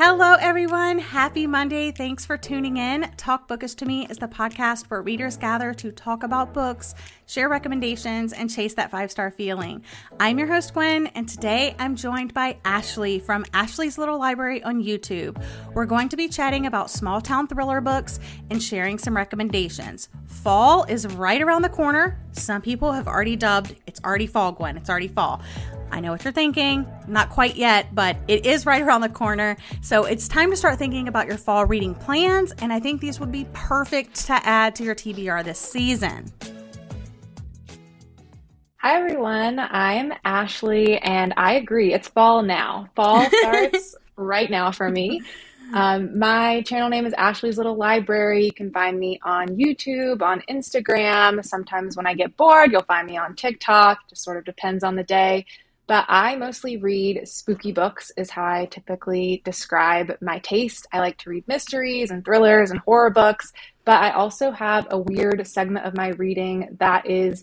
Hello, everyone. Happy Monday. Thanks for tuning in. Talk Bookish to Me is the podcast where readers gather to talk about books, share recommendations, and chase that five star feeling. I'm your host, Gwen, and today I'm joined by Ashley from Ashley's Little Library on YouTube. We're going to be chatting about small town thriller books and sharing some recommendations. Fall is right around the corner. Some people have already dubbed it's already fall, Gwen. It's already fall. I know what you're thinking. Not quite yet, but it is right around the corner. So it's time to start thinking about your fall reading plans, and I think these would be perfect to add to your TBR this season. Hi everyone, I'm Ashley, and I agree. It's fall now. Fall starts right now for me. Um, my channel name is Ashley's Little Library. You can find me on YouTube, on Instagram. Sometimes when I get bored, you'll find me on TikTok. Just sort of depends on the day. But I mostly read spooky books, is how I typically describe my taste. I like to read mysteries and thrillers and horror books, but I also have a weird segment of my reading that is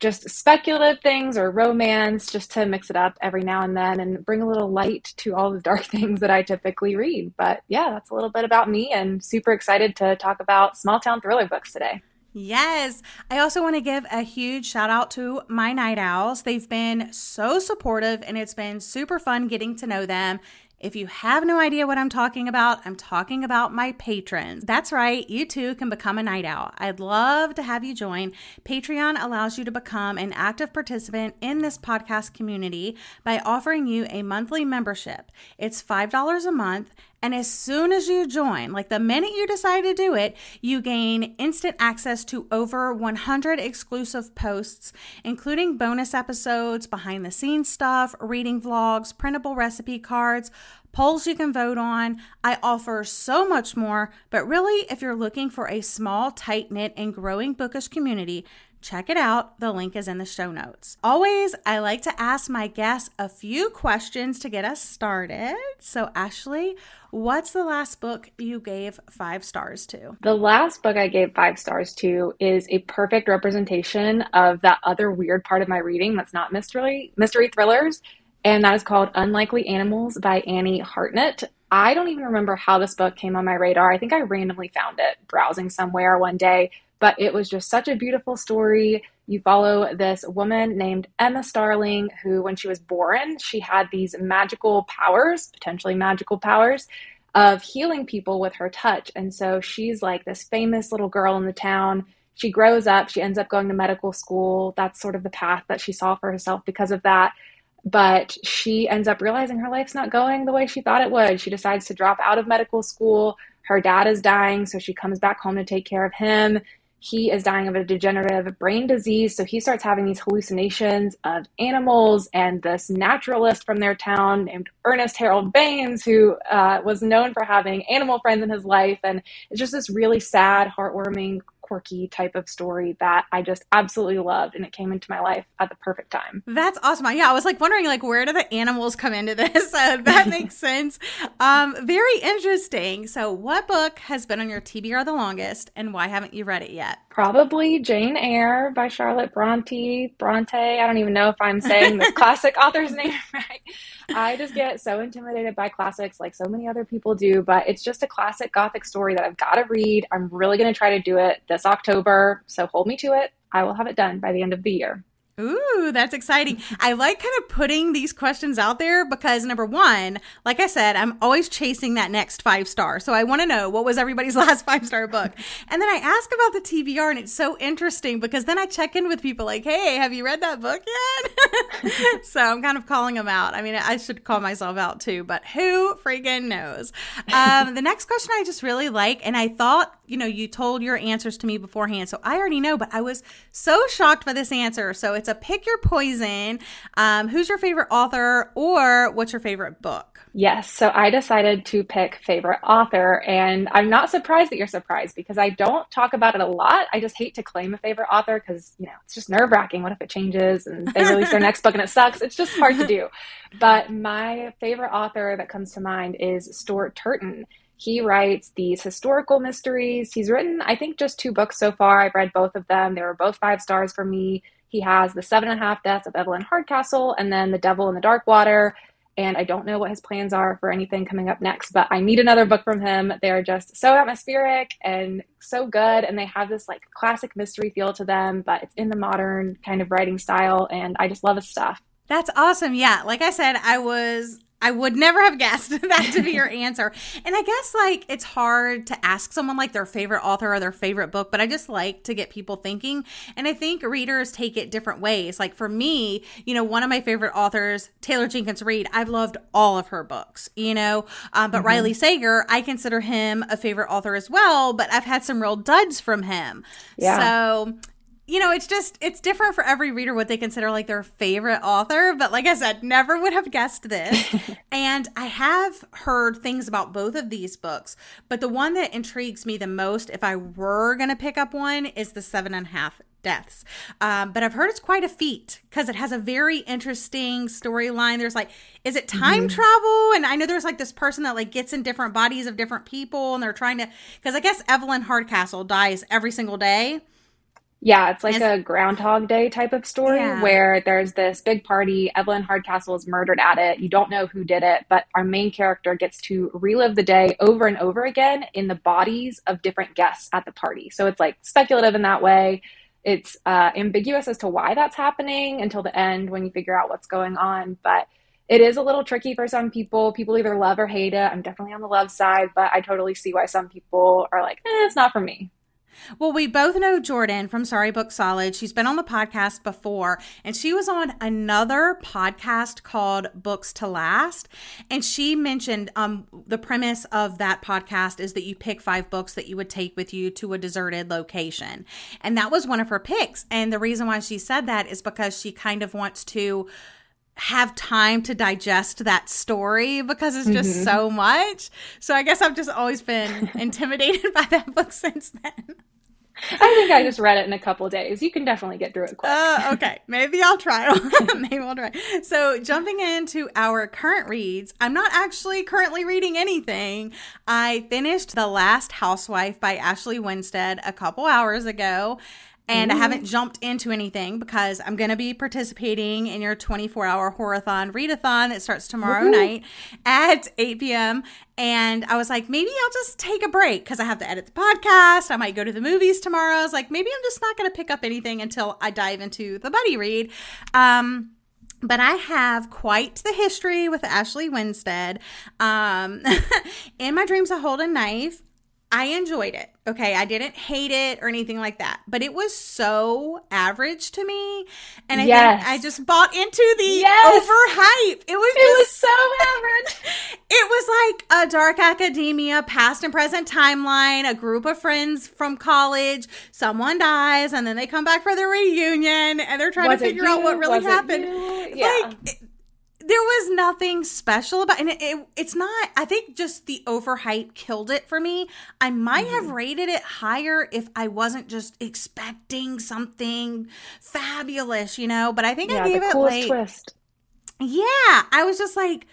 just speculative things or romance, just to mix it up every now and then and bring a little light to all the dark things that I typically read. But yeah, that's a little bit about me and super excited to talk about small town thriller books today. Yes. I also want to give a huge shout out to my night owls. They've been so supportive and it's been super fun getting to know them if you have no idea what I'm talking about, I'm talking about my patrons. That's right, you too can become a night owl. I'd love to have you join. Patreon allows you to become an active participant in this podcast community by offering you a monthly membership. It's $5 a month and as soon as you join, like the minute you decide to do it, you gain instant access to over 100 exclusive posts, including bonus episodes, behind the scenes stuff, reading vlogs, printable recipe cards, polls you can vote on. I offer so much more, but really, if you're looking for a small, tight knit, and growing bookish community, Check it out. The link is in the show notes. Always, I like to ask my guests a few questions to get us started. So, Ashley, what's the last book you gave five stars to? The last book I gave five stars to is a perfect representation of that other weird part of my reading that's not mystery mystery thrillers, and that is called Unlikely Animals by Annie Hartnett. I don't even remember how this book came on my radar. I think I randomly found it browsing somewhere one day but it was just such a beautiful story. You follow this woman named Emma Starling, who, when she was born, she had these magical powers, potentially magical powers, of healing people with her touch. And so she's like this famous little girl in the town. She grows up, she ends up going to medical school. That's sort of the path that she saw for herself because of that. But she ends up realizing her life's not going the way she thought it would. She decides to drop out of medical school. Her dad is dying, so she comes back home to take care of him he is dying of a degenerative brain disease. So he starts having these hallucinations of animals. And this naturalist from their town named Ernest Harold Baynes, who uh, was known for having animal friends in his life. And it's just this really sad, heartwarming quirky type of story that I just absolutely loved and it came into my life at the perfect time. That's awesome. Yeah, I was like wondering like where do the animals come into this? Uh, that makes sense. Um very interesting. So what book has been on your TBR the longest and why haven't you read it yet? Probably Jane Eyre by Charlotte Bronte. Bronte. I don't even know if I'm saying the classic author's name right. I just get so intimidated by classics like so many other people do, but it's just a classic gothic story that I've got to read. I'm really going to try to do it this October, so hold me to it. I will have it done by the end of the year. Ooh, that's exciting. I like kind of putting these questions out there because number one, like I said, I'm always chasing that next five star. So I want to know what was everybody's last five star book. And then I ask about the TBR, and it's so interesting because then I check in with people like, hey, have you read that book yet? so I'm kind of calling them out. I mean, I should call myself out too, but who freaking knows? Um, the next question I just really like, and I thought, you know, you told your answers to me beforehand. So I already know, but I was so shocked by this answer. So it's it's a pick your poison. Um, who's your favorite author or what's your favorite book? Yes. So I decided to pick favorite author. And I'm not surprised that you're surprised because I don't talk about it a lot. I just hate to claim a favorite author because, you know, it's just nerve wracking. What if it changes and they release their next book and it sucks? It's just hard to do. But my favorite author that comes to mind is Stuart Turton. He writes these historical mysteries. He's written, I think, just two books so far. I've read both of them. They were both five stars for me. He has The Seven and a Half Deaths of Evelyn Hardcastle and then The Devil in the Dark Water. and I don't know what his plans are for anything coming up next, but I need another book from him. They are just so atmospheric and so good, and they have this like classic mystery feel to them, but it's in the modern kind of writing style, and I just love his stuff. That's awesome. Yeah. Like I said, I was I would never have guessed that to be your answer. And I guess like it's hard to ask someone like their favorite author or their favorite book, but I just like to get people thinking. And I think readers take it different ways. Like for me, you know, one of my favorite authors, Taylor Jenkins Reid, I've loved all of her books, you know, um, but mm-hmm. Riley Sager, I consider him a favorite author as well, but I've had some real duds from him. Yeah. So you know, it's just it's different for every reader what they consider like their favorite author. But like I said, never would have guessed this. and I have heard things about both of these books, but the one that intrigues me the most, if I were gonna pick up one, is the seven and a half deaths. Um, but I've heard it's quite a feat because it has a very interesting storyline. There's like, is it time mm-hmm. travel? And I know there's like this person that like gets in different bodies of different people, and they're trying to because I guess Evelyn Hardcastle dies every single day. Yeah, it's like a Groundhog Day type of story yeah. where there's this big party. Evelyn Hardcastle is murdered at it. You don't know who did it, but our main character gets to relive the day over and over again in the bodies of different guests at the party. So it's like speculative in that way. It's uh, ambiguous as to why that's happening until the end when you figure out what's going on. But it is a little tricky for some people. People either love or hate it. I'm definitely on the love side, but I totally see why some people are like, eh, it's not for me. Well, we both know Jordan from Sorry Booked Solid. She's been on the podcast before, and she was on another podcast called Books to Last. And she mentioned um, the premise of that podcast is that you pick five books that you would take with you to a deserted location. And that was one of her picks. And the reason why she said that is because she kind of wants to have time to digest that story because it's just mm-hmm. so much. So I guess I've just always been intimidated by that book since then. I think I just read it in a couple days. You can definitely get through it quick. Uh, okay, maybe I'll try. maybe I'll try. So, jumping into our current reads, I'm not actually currently reading anything. I finished The Last Housewife by Ashley Winstead a couple hours ago, and Ooh. I haven't jumped into anything because I'm going to be participating in your 24 hour horathon readathon that starts tomorrow Ooh. night at 8 p.m. And I was like, maybe I'll just take a break because I have to edit the podcast. I might go to the movies tomorrow. I was like, maybe I'm just not going to pick up anything until I dive into the buddy read. Um, but I have quite the history with Ashley Winstead. Um, in my dreams, I hold a knife. I enjoyed it. Okay, I didn't hate it or anything like that, but it was so average to me, and I yes. think I just bought into the yes. overhype. It was it was so average. it was like a dark academia, past and present timeline. A group of friends from college, someone dies, and then they come back for the reunion, and they're trying was to figure you? out what really was happened. Yeah. Like, there was nothing special about and it, it, it's not i think just the overhype killed it for me i might mm-hmm. have rated it higher if i wasn't just expecting something fabulous you know but i think yeah, i gave it like twist. yeah i was just like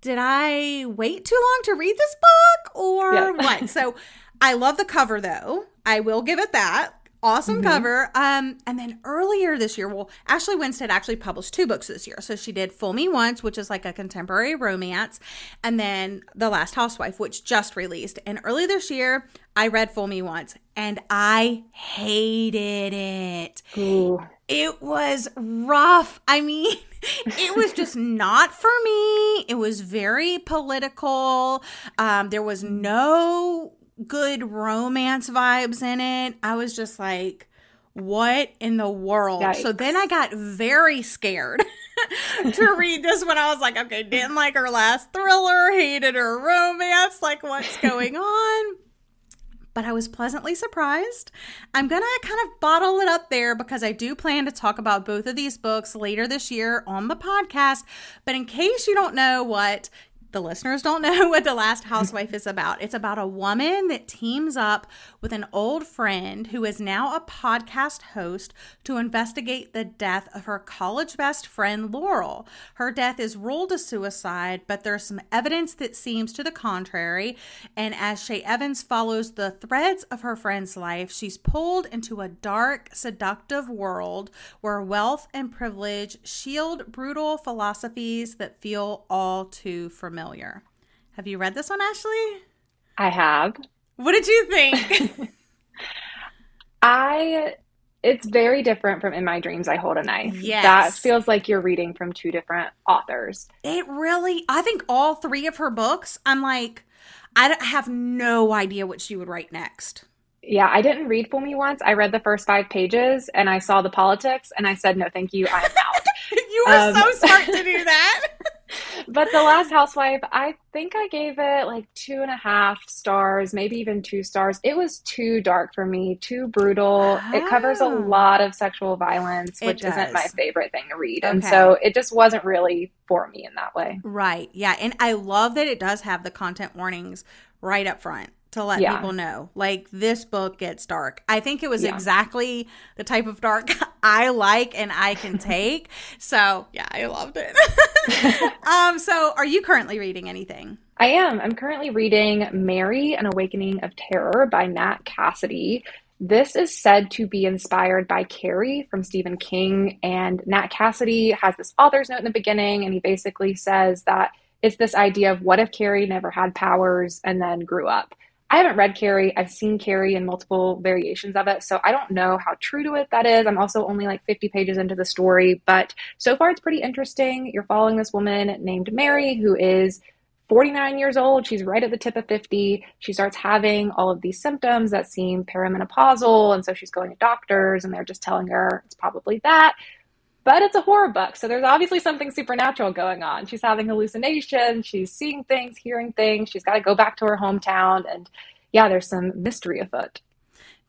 did i wait too long to read this book or yeah. what so i love the cover though i will give it that awesome mm-hmm. cover. Um, and then earlier this year, well, Ashley Winstead actually published two books this year. So she did Fool Me Once, which is like a contemporary romance, and then The Last Housewife, which just released. And early this year, I read Fool Me Once, and I hated it. Ooh. It was rough. I mean, it was just not for me. It was very political. Um, there was no good romance vibes in it. I was just like, what in the world? Yikes. So then I got very scared to read this when I was like, okay, didn't like her last thriller, hated her romance, like what's going on? But I was pleasantly surprised. I'm going to kind of bottle it up there because I do plan to talk about both of these books later this year on the podcast. But in case you don't know what the listeners don't know what The Last Housewife is about. It's about a woman that teams up with an old friend who is now a podcast host to investigate the death of her college best friend, Laurel. Her death is ruled a suicide, but there's some evidence that seems to the contrary. And as Shay Evans follows the threads of her friend's life, she's pulled into a dark, seductive world where wealth and privilege shield brutal philosophies that feel all too familiar familiar. Have you read this one, Ashley? I have. What did you think? I it's very different from In My Dreams I Hold a Knife. Yes. That feels like you're reading from two different authors. It really I think all three of her books, I'm like I have no idea what she would write next. Yeah, I didn't read Fool Me Once. I read the first five pages and I saw the politics and I said, no, thank you. I'm out. you were um, so smart to do that. But the last housewife i think i gave it like two and a half stars maybe even two stars. It was too dark for me too brutal. Oh. it covers a ah. lot of sexual violence which isn't my favorite thing to read. Okay. and so it just wasn't really for me in that way. Right. Yeah. And i love that it does have the content warnings right up front to let yeah. people know like this book gets dark. I think it was yeah. exactly the type of dark I like and I can take. so, yeah, I loved it. um so are you currently reading anything? I am. I'm currently reading Mary An Awakening of Terror by Nat Cassidy. This is said to be inspired by Carrie from Stephen King and Nat Cassidy has this author's note in the beginning and he basically says that it's this idea of what if Carrie never had powers and then grew up. I haven't read Carrie. I've seen Carrie in multiple variations of it, so I don't know how true to it that is. I'm also only like 50 pages into the story, but so far it's pretty interesting. You're following this woman named Mary who is 49 years old. She's right at the tip of 50. She starts having all of these symptoms that seem perimenopausal, and so she's going to doctors, and they're just telling her it's probably that but it's a horror book. So there's obviously something supernatural going on. She's having hallucinations, she's seeing things, hearing things. She's got to go back to her hometown. And yeah, there's some mystery afoot.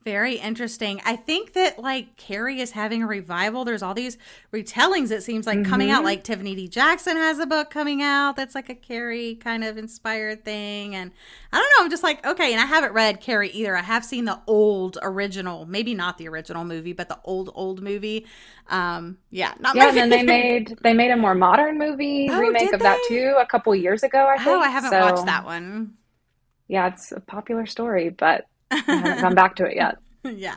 Very interesting. I think that like Carrie is having a revival. There's all these retellings, it seems like, mm-hmm. coming out. Mm-hmm. Like Tiffany D. Jackson has a book coming out that's like a Carrie kind of inspired thing. And I don't know. I'm just like, okay. And I haven't read Carrie either. I have seen the old original, maybe not the original movie, but the old, old movie. Um, yeah, not yeah. And then they made they made a more modern movie oh, remake of they? that too a couple years ago. I think. Oh, I haven't so, watched that one. Yeah, it's a popular story, but I haven't come back to it yet. yeah.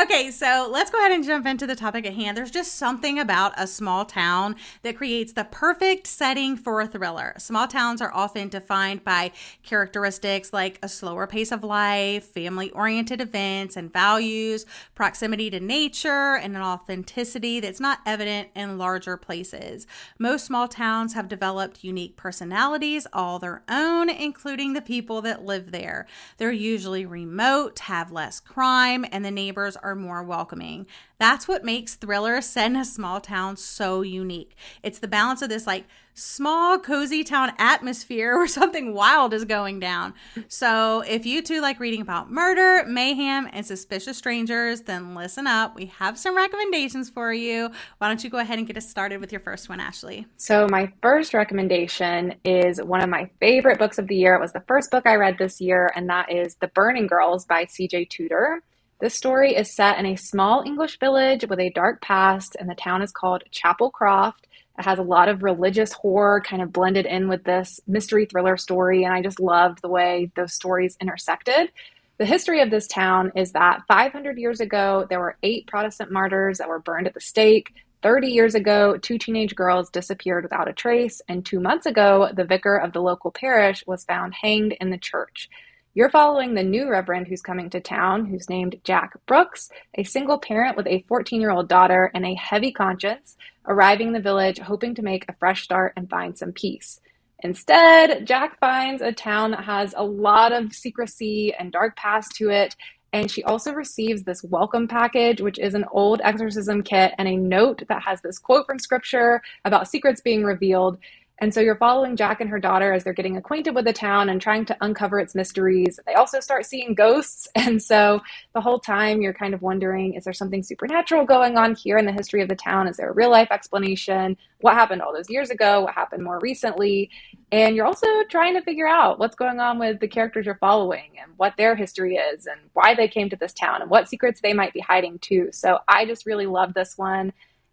Okay, so let's go ahead and jump into the topic at hand. There's just something about a small town that creates the perfect setting for a thriller. Small towns are often defined by characteristics like a slower pace of life, family oriented events and values, proximity to nature, and an authenticity that's not evident in larger places. Most small towns have developed unique personalities all their own, including the people that live there. They're usually remote, have less crime, and the neighbors are more welcoming. That's what makes thrillers set in a small town so unique. It's the balance of this like small, cozy town atmosphere where something wild is going down. So, if you too like reading about murder, mayhem, and suspicious strangers, then listen up. We have some recommendations for you. Why don't you go ahead and get us started with your first one, Ashley? So, my first recommendation is one of my favorite books of the year. It was the first book I read this year, and that is The Burning Girls by CJ Tudor. This story is set in a small English village with a dark past, and the town is called Chapel Croft. It has a lot of religious horror kind of blended in with this mystery thriller story, and I just loved the way those stories intersected. The history of this town is that 500 years ago, there were eight Protestant martyrs that were burned at the stake. 30 years ago, two teenage girls disappeared without a trace, and two months ago, the vicar of the local parish was found hanged in the church. You're following the new reverend who's coming to town, who's named Jack Brooks, a single parent with a 14 year old daughter and a heavy conscience, arriving in the village hoping to make a fresh start and find some peace. Instead, Jack finds a town that has a lot of secrecy and dark past to it, and she also receives this welcome package, which is an old exorcism kit and a note that has this quote from scripture about secrets being revealed. And so you're following Jack and her daughter as they're getting acquainted with the town and trying to uncover its mysteries. They also start seeing ghosts. And so the whole time you're kind of wondering is there something supernatural going on here in the history of the town? Is there a real life explanation? What happened all those years ago? What happened more recently? And you're also trying to figure out what's going on with the characters you're following and what their history is and why they came to this town and what secrets they might be hiding too. So I just really love this one.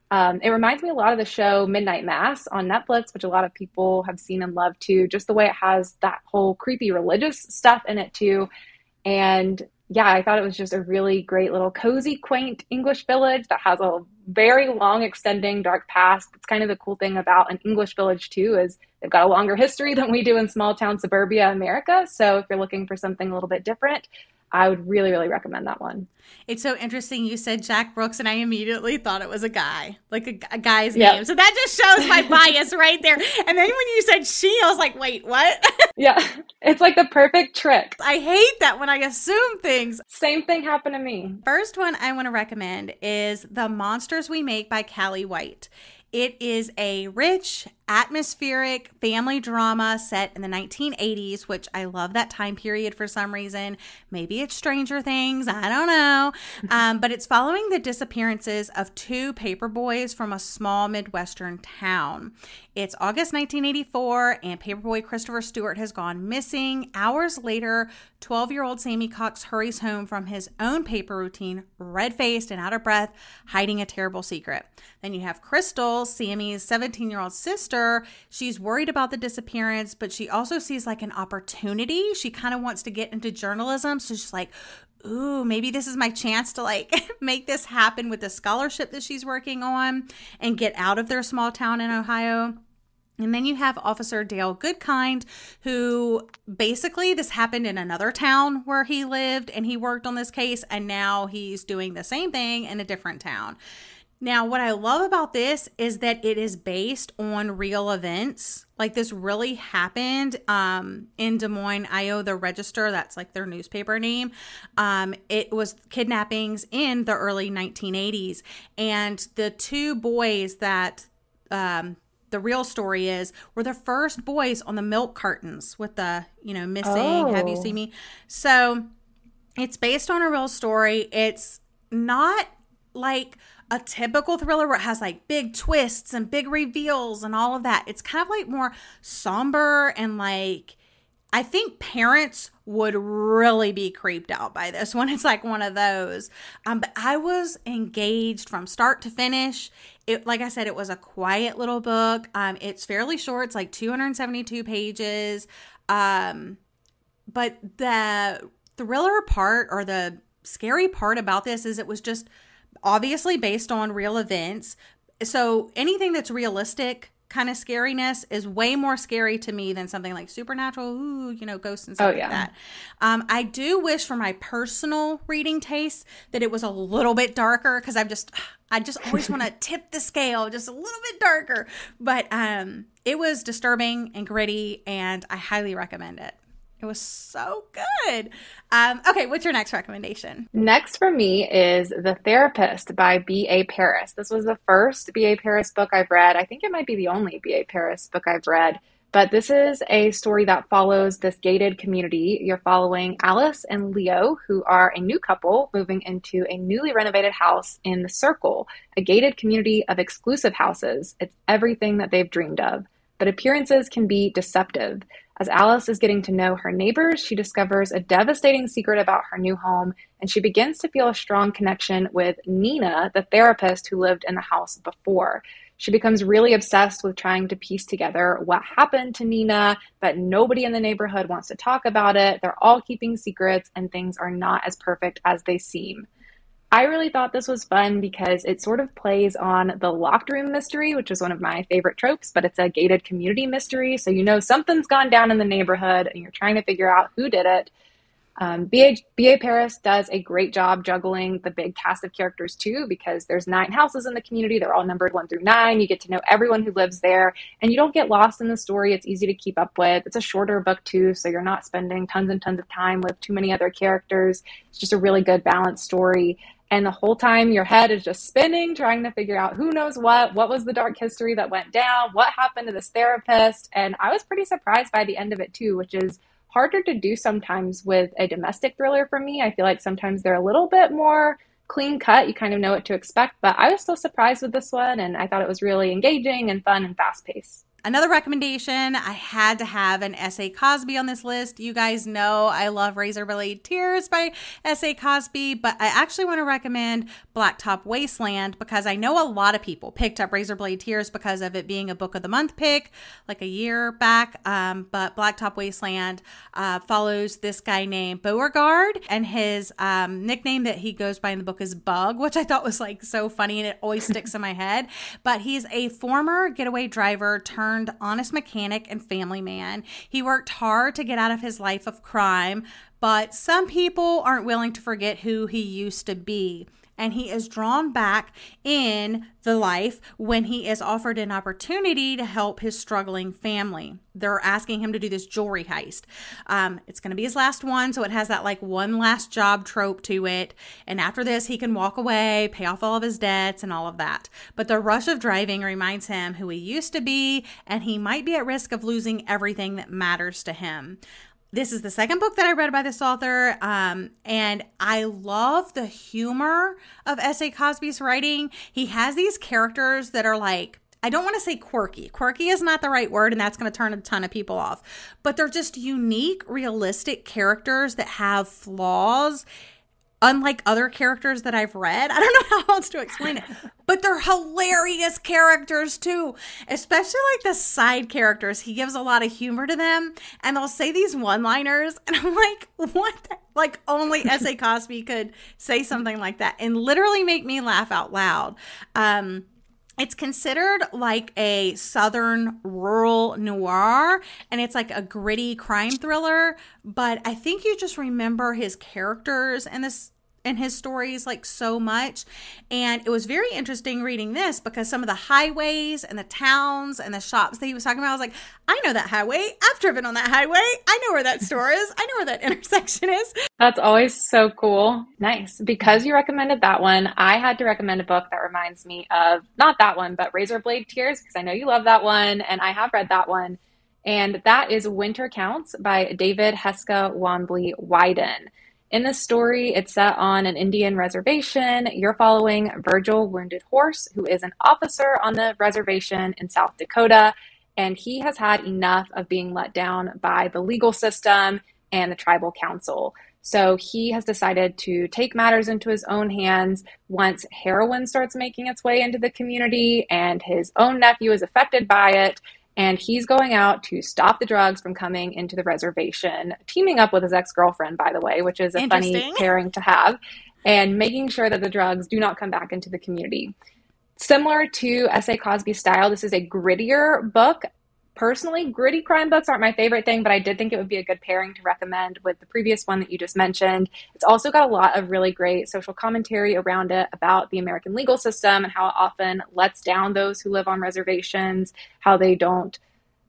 Um, it reminds me a lot of the show Midnight Mass on Netflix, which a lot of people have seen and loved too. Just the way it has that whole creepy religious stuff in it too. And yeah, I thought it was just a really great little cozy, quaint English village that has a very long, extending dark past. It's kind of the cool thing about an English village too is they've got a longer history than we do in small town suburbia America. So if you're looking for something a little bit different, I would really, really recommend that one. It's so interesting. You said Jack Brooks, and I immediately thought it was a guy, like a, a guy's yep. name. So that just shows my bias right there. And then when you said she, I was like, wait, what? yeah, it's like the perfect trick. I hate that when I assume things. Same thing happened to me. First one I want to recommend is The Monsters We Make by Callie White. It is a rich, atmospheric family drama set in the 1980s, which I love that time period for some reason. Maybe it's Stranger Things, I don't know. Um, but it's following the disappearances of two paper boys from a small Midwestern town. It's August 1984, and paperboy Christopher Stewart has gone missing. Hours later, 12 year old Sammy Cox hurries home from his own paper routine, red faced and out of breath, hiding a terrible secret. Then you have Crystal, Sammy's 17 year old sister. She's worried about the disappearance, but she also sees like an opportunity. She kind of wants to get into journalism. So she's like, ooh, maybe this is my chance to like make this happen with the scholarship that she's working on and get out of their small town in Ohio. And then you have Officer Dale Goodkind, who basically this happened in another town where he lived and he worked on this case, and now he's doing the same thing in a different town. Now, what I love about this is that it is based on real events. Like this really happened um, in Des Moines, Iowa. The Register, that's like their newspaper name. Um, it was kidnappings in the early 1980s, and the two boys that um, the real story is were the first boys on the milk cartons with the you know missing. Oh. Have you seen me? So it's based on a real story. It's not like a typical thriller where it has like big twists and big reveals and all of that. It's kind of like more somber and like I think parents would really be creeped out by this one. It's like one of those. Um, but I was engaged from start to finish. It, like I said, it was a quiet little book. Um, it's fairly short. It's like 272 pages. Um, but the thriller part or the scary part about this is it was just obviously based on real events. So anything that's realistic kind of scariness is way more scary to me than something like supernatural, ooh, you know, ghosts and stuff oh, yeah. like that. Um, I do wish for my personal reading taste that it was a little bit darker because I've just, I just always want to tip the scale just a little bit darker. But um, it was disturbing and gritty, and I highly recommend it. It was so good. Um, okay, what's your next recommendation? Next for me is The Therapist by B.A. Paris. This was the first B.A. Paris book I've read. I think it might be the only B.A. Paris book I've read. But this is a story that follows this gated community. You're following Alice and Leo, who are a new couple moving into a newly renovated house in the Circle, a gated community of exclusive houses. It's everything that they've dreamed of. But appearances can be deceptive. As Alice is getting to know her neighbors, she discovers a devastating secret about her new home, and she begins to feel a strong connection with Nina, the therapist who lived in the house before. She becomes really obsessed with trying to piece together what happened to Nina, but nobody in the neighborhood wants to talk about it. They're all keeping secrets, and things are not as perfect as they seem. I really thought this was fun because it sort of plays on the locked room mystery, which is one of my favorite tropes, but it's a gated community mystery. So you know something's gone down in the neighborhood and you're trying to figure out who did it. Um, BA, BA Paris does a great job juggling the big cast of characters too, because there's nine houses in the community. They're all numbered one through nine. You get to know everyone who lives there, and you don't get lost in the story. It's easy to keep up with. It's a shorter book too, so you're not spending tons and tons of time with too many other characters. It's just a really good balanced story. And the whole time your head is just spinning, trying to figure out who knows what, what was the dark history that went down, what happened to this therapist. And I was pretty surprised by the end of it too, which is harder to do sometimes with a domestic thriller for me. I feel like sometimes they're a little bit more clean cut. You kind of know what to expect, but I was still surprised with this one and I thought it was really engaging and fun and fast paced. Another recommendation I had to have an S.A. Cosby on this list. You guys know I love Razorblade Tears by S.A. Cosby, but I actually want to recommend Blacktop Wasteland because I know a lot of people picked up Razorblade Tears because of it being a book of the month pick like a year back. Um, but Blacktop Wasteland uh, follows this guy named Beauregard, and his um, nickname that he goes by in the book is Bug, which I thought was like so funny and it always sticks in my head. But he's a former getaway driver turned turned honest mechanic and family man. He worked hard to get out of his life of crime, but some people aren't willing to forget who he used to be and he is drawn back in the life when he is offered an opportunity to help his struggling family. They're asking him to do this jewelry heist. Um, it's going to be his last one, so it has that like one last job trope to it. And after this, he can walk away, pay off all of his debts, and all of that. But the rush of driving reminds him who he used to be, and he might be at risk of losing everything that matters to him this is the second book that I read by this author, um, and I love the humor of S.A. Cosby's writing. He has these characters that are like, I don't want to say quirky. Quirky is not the right word, and that's going to turn a ton of people off. But they're just unique, realistic characters that have flaws unlike other characters that I've read. I don't know how else to explain it, but they're hilarious characters too, especially like the side characters. He gives a lot of humor to them, and they'll say these one liners, and I'm like, what? The? Like, only S.A. Cosby could say something like that and literally make me laugh out loud. Um, it's considered like a southern rural noir and it's like a gritty crime thriller but i think you just remember his characters and this and his stories like so much. And it was very interesting reading this because some of the highways and the towns and the shops that he was talking about, I was like, I know that highway. I've driven on that highway. I know where that store is. I know where that intersection is. That's always so cool. Nice. Because you recommended that one, I had to recommend a book that reminds me of not that one, but Razorblade Tears, because I know you love that one and I have read that one. And that is Winter Counts by David Heska Wanbli Weiden. In this story, it's set on an Indian reservation. You're following Virgil Wounded Horse, who is an officer on the reservation in South Dakota, and he has had enough of being let down by the legal system and the tribal council. So he has decided to take matters into his own hands once heroin starts making its way into the community and his own nephew is affected by it and he's going out to stop the drugs from coming into the reservation, teaming up with his ex girlfriend, by the way, which is a funny pairing to have, and making sure that the drugs do not come back into the community. Similar to S.A. Cosby style, this is a grittier book personally, gritty crime books aren't my favorite thing, but I did think it would be a good pairing to recommend with the previous one that you just mentioned. It's also got a lot of really great social commentary around it about the American legal system and how it often lets down those who live on reservations, how they don't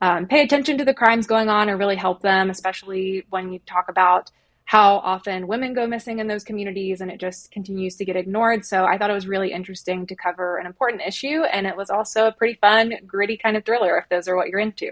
um, pay attention to the crimes going on or really help them, especially when you talk about how often women go missing in those communities and it just continues to get ignored. So I thought it was really interesting to cover an important issue. And it was also a pretty fun, gritty kind of thriller if those are what you're into.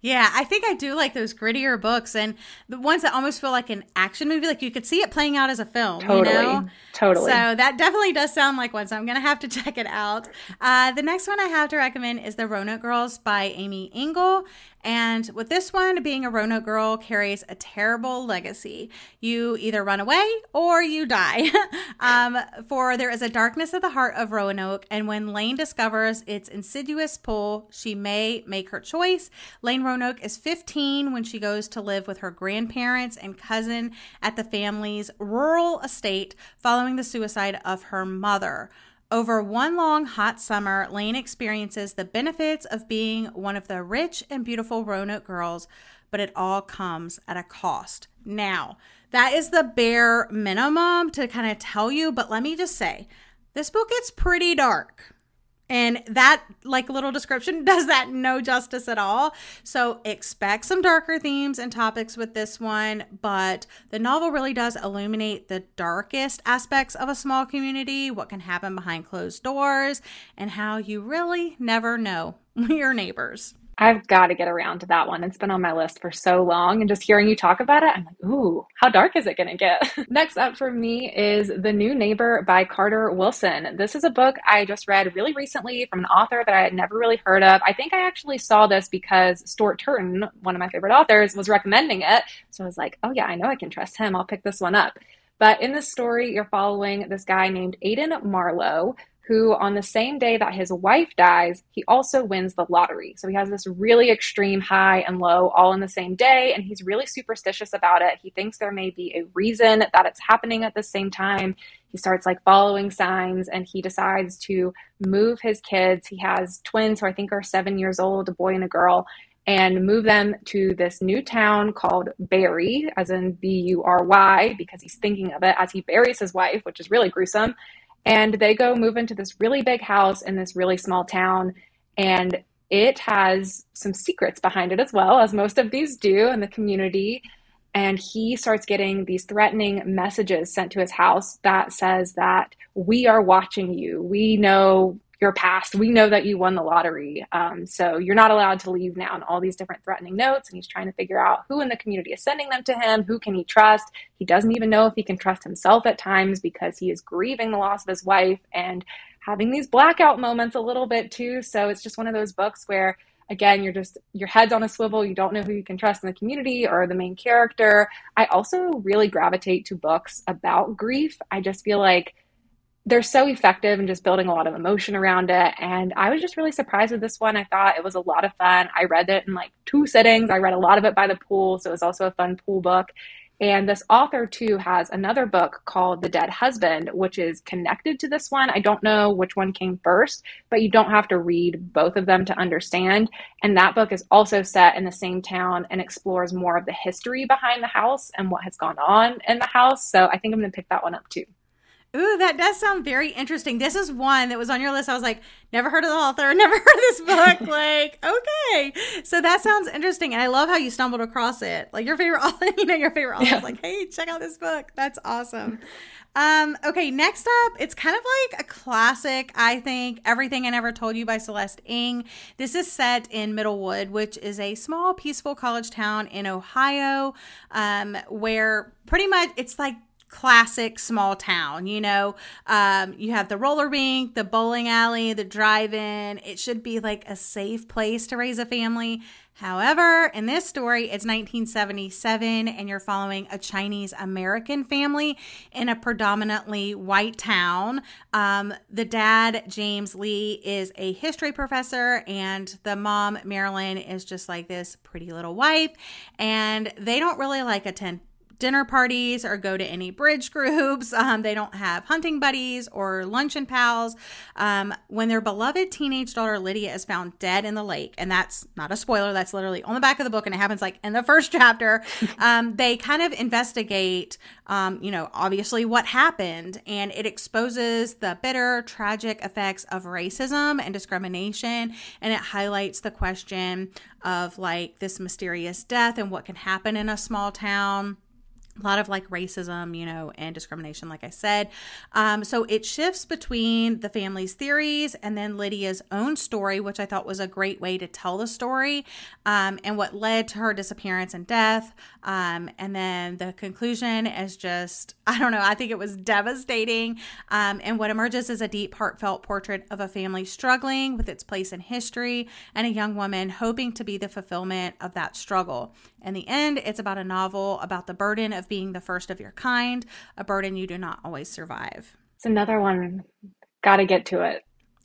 Yeah, I think I do like those grittier books and the ones that almost feel like an action movie. Like you could see it playing out as a film. Totally. You know? Totally. So that definitely does sound like one. So I'm going to have to check it out. Uh, the next one I have to recommend is The Roanoke Girls by Amy Engel. And with this one, being a Roanoke girl carries a terrible legacy. You either run away or you die. um, for there is a darkness at the heart of Roanoke, and when Lane discovers its insidious pull, she may make her choice. Lane Roanoke is 15 when she goes to live with her grandparents and cousin at the family's rural estate following the suicide of her mother. Over one long hot summer, Lane experiences the benefits of being one of the rich and beautiful Roanoke girls, but it all comes at a cost. Now, that is the bare minimum to kind of tell you, but let me just say this book gets pretty dark. And that, like, little description does that no justice at all. So, expect some darker themes and topics with this one, but the novel really does illuminate the darkest aspects of a small community, what can happen behind closed doors, and how you really never know your neighbors. I've got to get around to that one. It's been on my list for so long. And just hearing you talk about it, I'm like, ooh, how dark is it going to get? Next up for me is The New Neighbor by Carter Wilson. This is a book I just read really recently from an author that I had never really heard of. I think I actually saw this because Stuart Turton, one of my favorite authors, was recommending it. So I was like, oh, yeah, I know I can trust him. I'll pick this one up. But in this story, you're following this guy named Aiden Marlowe, who, on the same day that his wife dies, he also wins the lottery. So he has this really extreme high and low all in the same day, and he's really superstitious about it. He thinks there may be a reason that it's happening at the same time. He starts like following signs and he decides to move his kids. He has twins who I think are seven years old, a boy and a girl, and move them to this new town called Bury, as in B U R Y, because he's thinking of it as he buries his wife, which is really gruesome. And they go move into this really big house in this really small town. And it has some secrets behind it as well, as most of these do in the community. And he starts getting these threatening messages sent to his house that says that we are watching you. We know your past. We know that you won the lottery. Um, so you're not allowed to leave now. And all these different threatening notes. And he's trying to figure out who in the community is sending them to him. Who can he trust? He doesn't even know if he can trust himself at times because he is grieving the loss of his wife and having these blackout moments a little bit too. So it's just one of those books where again you're just your head's on a swivel you don't know who you can trust in the community or the main character i also really gravitate to books about grief i just feel like they're so effective in just building a lot of emotion around it. And I was just really surprised with this one. I thought it was a lot of fun. I read it in like two sittings. I read a lot of it by the pool, so it was also a fun pool book. And this author, too, has another book called The Dead Husband, which is connected to this one. I don't know which one came first, but you don't have to read both of them to understand. And that book is also set in the same town and explores more of the history behind the house and what has gone on in the house. So I think I'm going to pick that one up, too. Ooh, that does sound very interesting. This is one that was on your list. I was like, never heard of the author, never heard of this book. like, okay. So that sounds interesting. And I love how you stumbled across it. Like your favorite author, you know, your favorite author yeah. like, hey, check out this book. That's awesome. Um, okay, next up, it's kind of like a classic, I think, Everything I Never Told You by Celeste Ng. This is set in Middlewood, which is a small, peaceful college town in Ohio, um, where pretty much it's like classic small town. You know, um, you have the roller rink, the bowling alley, the drive in. It should be like a safe place to raise a family. However, in this story, it's 1977, and you're following a Chinese American family in a predominantly white town. Um, the dad, James Lee, is a history professor, and the mom, Marilyn, is just like this pretty little wife. And they don't really like attend dinner parties or go to any bridge groups. Um, they don't have hunting buddies or luncheon pals. Um, when their beloved teenage daughter Lydia is found dead in the lake, and that's not a spoiler, that's literally on the back of the book, and it happens like in the first chapter, um, they kind of investigate, um, you know, obviously what happened, and it exposes the bitter, tragic effects of racism and discrimination, and it highlights the question of like this mysterious death and what can happen in a small town a lot of like racism, you know, and discrimination, like I said. Um, so it shifts between the family's theories and then Lydia's own story, which I thought was a great way to tell the story um, and what led to her disappearance and death. Um, and then the conclusion is just, I don't know, I think it was devastating. Um, and what emerges is a deep, heartfelt portrait of a family struggling with its place in history and a young woman hoping to be the fulfillment of that struggle. In the end, it's about a novel about the burden of being the first of your kind, a burden you do not always survive. It's another one. Got to get to it.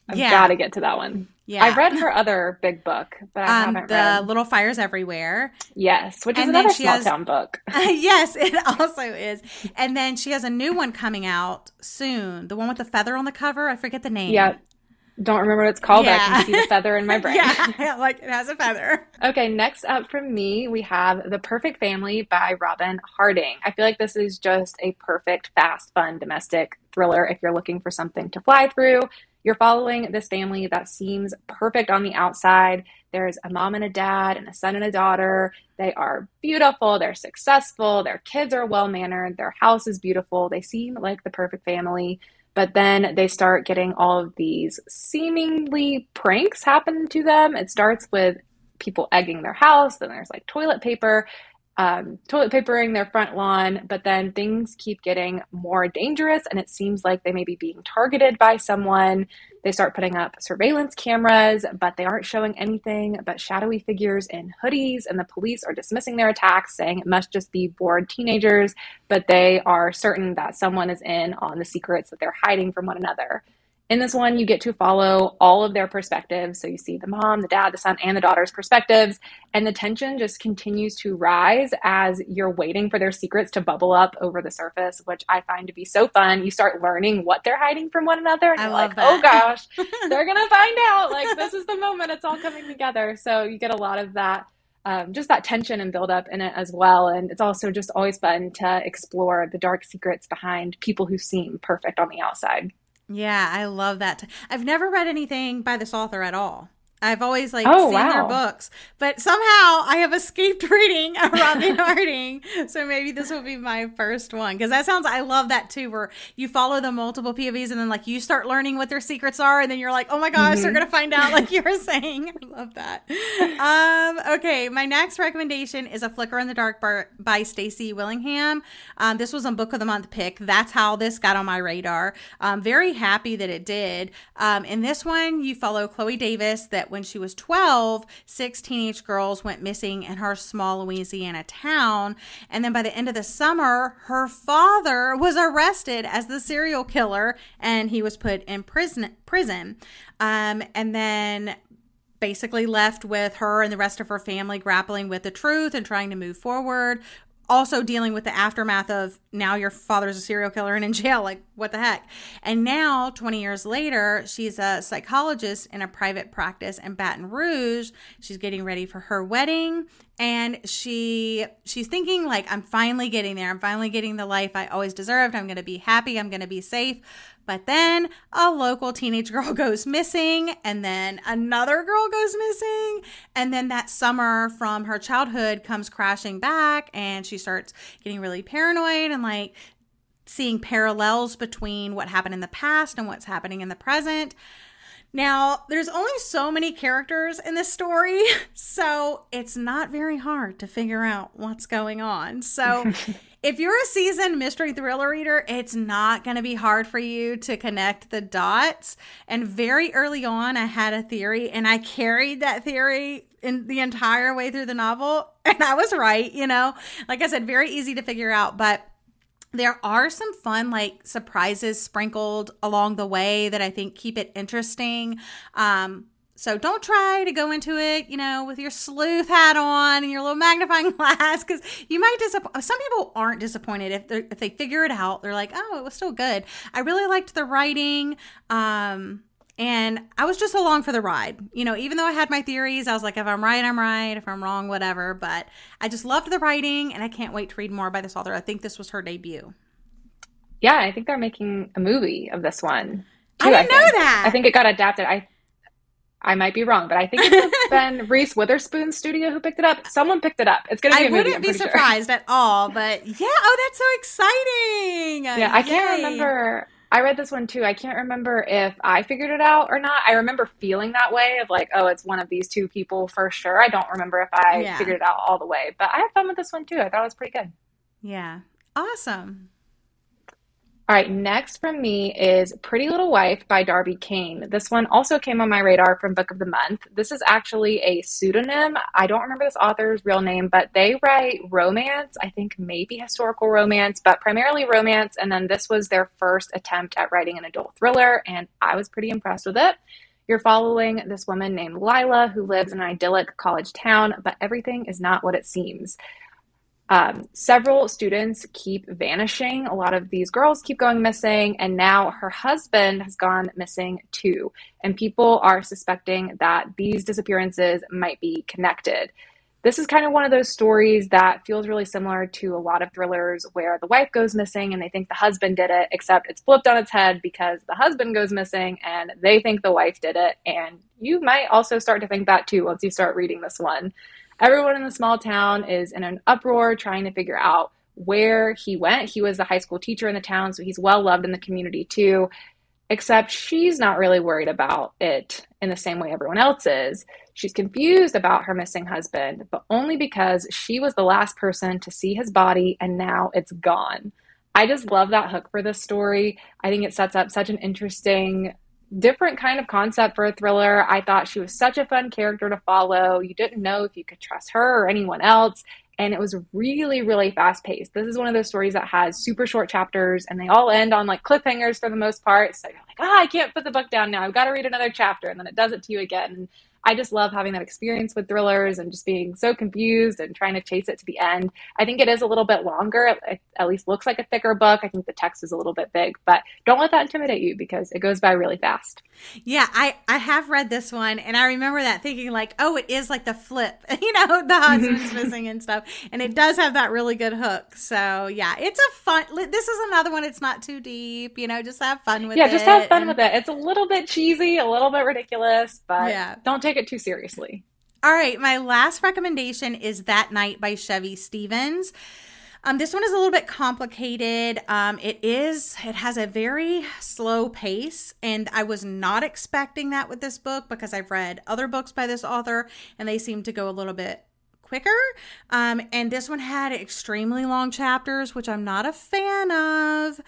I've yeah. got to get to that one. Yeah. I've read her other big book, but I um, haven't the read. Little Fires Everywhere. Yes, which is and another small has, town book. Uh, yes, it also is. And then she has a new one coming out soon. The one with the feather on the cover. I forget the name. Yeah don't remember what it's called, yeah. I can see the feather in my brain. yeah, like it has a feather. okay, next up from me, we have The Perfect Family by Robyn Harding. I feel like this is just a perfect, fast, fun domestic thriller if you're looking for something to fly through. You're following this family that seems perfect on the outside. There's a mom and a dad, and a son and a daughter. They are beautiful, they're successful, their kids are well mannered, their house is beautiful. They seem like the perfect family. But then they start getting all of these seemingly pranks happen to them. It starts with people egging their house, then there's like toilet paper um, toilet papering their front lawn, but then things keep getting more dangerous and it seems like they may be being targeted by someone. They start putting up surveillance cameras, but they aren't showing anything but shadowy figures in hoodies, and the police are dismissing their attacks, saying it must just be bored teenagers, but they are certain that someone is in on the secrets that they're hiding from one another. In this one, you get to follow all of their perspectives. So you see the mom, the dad, the son, and the daughter's perspectives. And the tension just continues to rise as you're waiting for their secrets to bubble up over the surface, which I find to be so fun. You start learning what they're hiding from one another. And I you're like, that. oh gosh, they're going to find out. Like, this is the moment it's all coming together. So you get a lot of that. Um, just that tension and build up in it as well. And it's also just always fun to explore the dark secrets behind people who seem perfect on the outside. Yeah, I love that. I've never read anything by this author at all. I've always like oh, seen wow. their books, but somehow I have escaped reading Robyn Harding. So maybe this will be my first one because that sounds. I love that too, where you follow the multiple POVs and then like you start learning what their secrets are, and then you're like, oh my gosh, mm-hmm. they're gonna find out, like you were saying. I love that. Um, okay, my next recommendation is A Flicker in the Dark by, by Stacy Willingham. Um, this was a book of the month pick. That's how this got on my radar. I'm very happy that it did. Um, in this one, you follow Chloe Davis that when she was 12, six teenage girls went missing in her small Louisiana town. And then by the end of the summer, her father was arrested as the serial killer and he was put in prison. prison. Um, and then basically left with her and the rest of her family grappling with the truth and trying to move forward also dealing with the aftermath of now your father's a serial killer and in jail. Like, what the heck? And now, 20 years later, she's a psychologist in a private practice in Baton Rouge. She's getting ready for her wedding and she she's thinking like I'm finally getting there. I'm finally getting the life I always deserved. I'm going to be happy. I'm going to be safe. But then a local teenage girl goes missing, and then another girl goes missing. And then that summer from her childhood comes crashing back, and she starts getting really paranoid and like seeing parallels between what happened in the past and what's happening in the present. Now, there's only so many characters in this story, so it's not very hard to figure out what's going on. So, if you're a seasoned mystery thriller reader, it's not going to be hard for you to connect the dots. And very early on, I had a theory, and I carried that theory in the entire way through the novel, and I was right, you know. Like I said, very easy to figure out, but there are some fun like surprises sprinkled along the way that I think keep it interesting. Um, so don't try to go into it, you know, with your sleuth hat on and your little magnifying glass because you might disappoint. Some people aren't disappointed if they if they figure it out. They're like, oh, it was still good. I really liked the writing. Um, and I was just along for the ride. You know, even though I had my theories, I was like, if I'm right, I'm right. If I'm wrong, whatever. But I just loved the writing and I can't wait to read more by this author. I think this was her debut. Yeah, I think they're making a movie of this one. Too, I didn't I know that. I think it got adapted. I I might be wrong, but I think it's been Reese Witherspoon's studio who picked it up. Someone picked it up. It's going to be. I movie, wouldn't be surprised sure. at all, but yeah. Oh, that's so exciting! Yeah, I can't remember. I read this one too. I can't remember if I figured it out or not. I remember feeling that way of like, oh, it's one of these two people for sure. I don't remember if I yeah. figured it out all the way, but I had fun with this one too. I thought it was pretty good. Yeah. Awesome. All right, next from me is Pretty Little Wife by Darby Kane. This one also came on my radar from Book of the Month. This is actually a pseudonym. I don't remember this author's real name, but they write romance, I think maybe historical romance, but primarily romance. And then this was their first attempt at writing an adult thriller, and I was pretty impressed with it. You're following this woman named Lila who lives in an idyllic college town, but everything is not what it seems. Um, several students keep vanishing. A lot of these girls keep going missing, and now her husband has gone missing too. And people are suspecting that these disappearances might be connected. this is kind of one of those stories that feels really similar to a lot of thrillers where the wife goes missing and they think the husband did it, except it's flipped on its head because the husband goes missing and they think the wife did it. And you might also start to think that too once you start reading this one. Everyone in the small town is in an uproar trying to figure out where he went. He was the high school teacher in the town, so he's well loved in the community too except she's not really worried about it in the same way everyone else is. She's confused about her missing husband, but only because she was the last person to see his body and now it's gone. I just love that hook for this story. I think it sets up such an interesting, different kind of concept for a thriller. I thought she was such a fun character to follow. You didn't know if you could trust her or anyone else. And it was really really fast paced this is one of those stories that has super short chapters and they all end on like cliffhangers for the most part. So you're like ah oh, i can't put the book down now. I've got to read another chapter and then it does it to you again I just love having that experience with thrillers and just being so confused and trying to chase it to the end. I think it is a little bit longer. It at least looks like a thicker book. I think the text is a little bit big, but don't let that intimidate you because it goes by really fast. Yeah, I I have read this one and I remember that thinking like, oh, it is like the flip, you know, the husband's mm-hmm. missing and stuff, and it does have that really good hook. So yeah, it's a fun. This is another one. It's not too deep, you know. Just have fun with yeah, it. Yeah, just have fun and, with it. It's a little bit cheesy, a little bit ridiculous, but yeah. don't take take it too seriously. All right, my last recommendation is That Night by Chevy Stevens. Um, this one is a little bit complicated. Um, it is, it has a very slow pace, and I was not expecting that with this book because I've read other books by this author and they seem to go a little bit quicker. Um, and this one had extremely long chapters, which I'm not a fan of.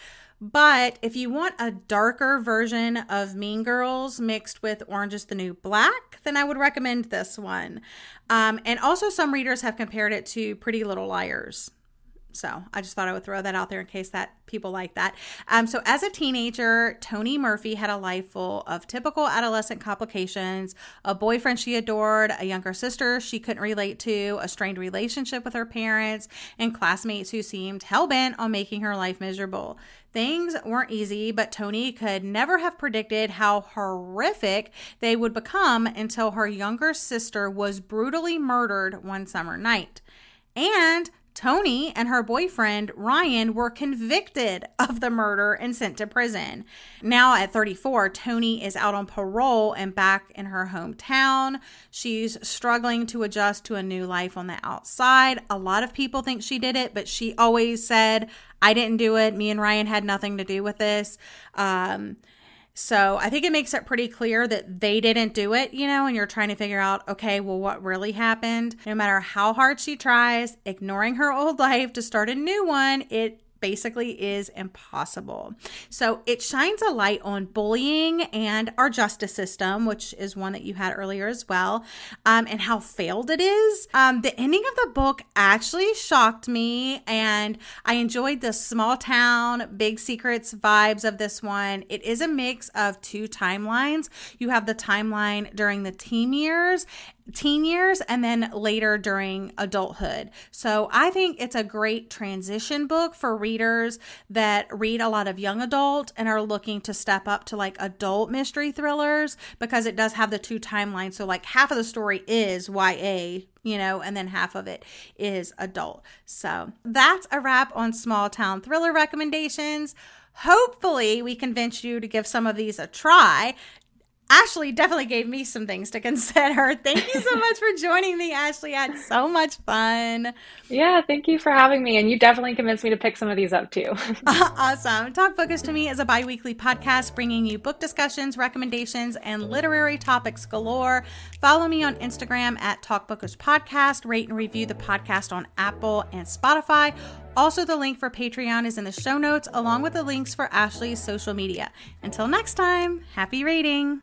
But if you want a darker version of Mean Girls mixed with Orange is the New Black, then I would recommend this one. Um, and also, some readers have compared it to Pretty Little Liars. So I just thought I would throw that out there in case that people like that. Um, so as a teenager, Toni Murphy had a life full of typical adolescent complications: a boyfriend she adored, a younger sister she couldn't relate to, a strained relationship with her parents, and classmates who seemed hell bent on making her life miserable. Things weren't easy, but Toni could never have predicted how horrific they would become until her younger sister was brutally murdered one summer night. And Toni and her boyfriend Ryan were convicted of the murder and sent to prison. Now at 34, Toni is out on parole and back in her hometown. She's struggling to adjust to a new life on the outside. A lot of people think she did it, but she always said, I didn't do it. Me and Ryan had nothing to do with this. Um, so I think it makes it pretty clear that they didn't do it, you know, and you're trying to figure out, okay, well, what really happened? No matter how hard she tries, ignoring her old life to start a new one, it basically is impossible. So it shines a light on bullying and our justice system, which is one that you had earlier as well, um, and how failed it is. Um, the ending of the book actually shocked me, and I enjoyed the small town, big secrets vibes of this one. It is a mix of two timelines. You have the timeline during the teen years teen years and then later during adulthood. So I think it's a great transition book for readers that read a lot of young adult and are looking to step up to like adult mystery thrillers because it does have the two timelines. So like half of the story is YA, you know, and then half of it is adult. So that's a wrap on small town thriller recommendations. Hopefully, we convince you to give some of these a try. Ashley definitely gave me some things to consider. Thank you so much for joining me, Ashley. I had so much fun. Yeah, thank you for having me. And you definitely convinced me to pick some of these up too. awesome. Talk Bookish to Me is a bi weekly podcast bringing you book discussions, recommendations, and literary topics galore. Follow me on Instagram at Talk Bookish Podcast. Rate and review the podcast on Apple and Spotify. Also, the link for Patreon is in the show notes, along with the links for Ashley's social media. Until next time, happy reading.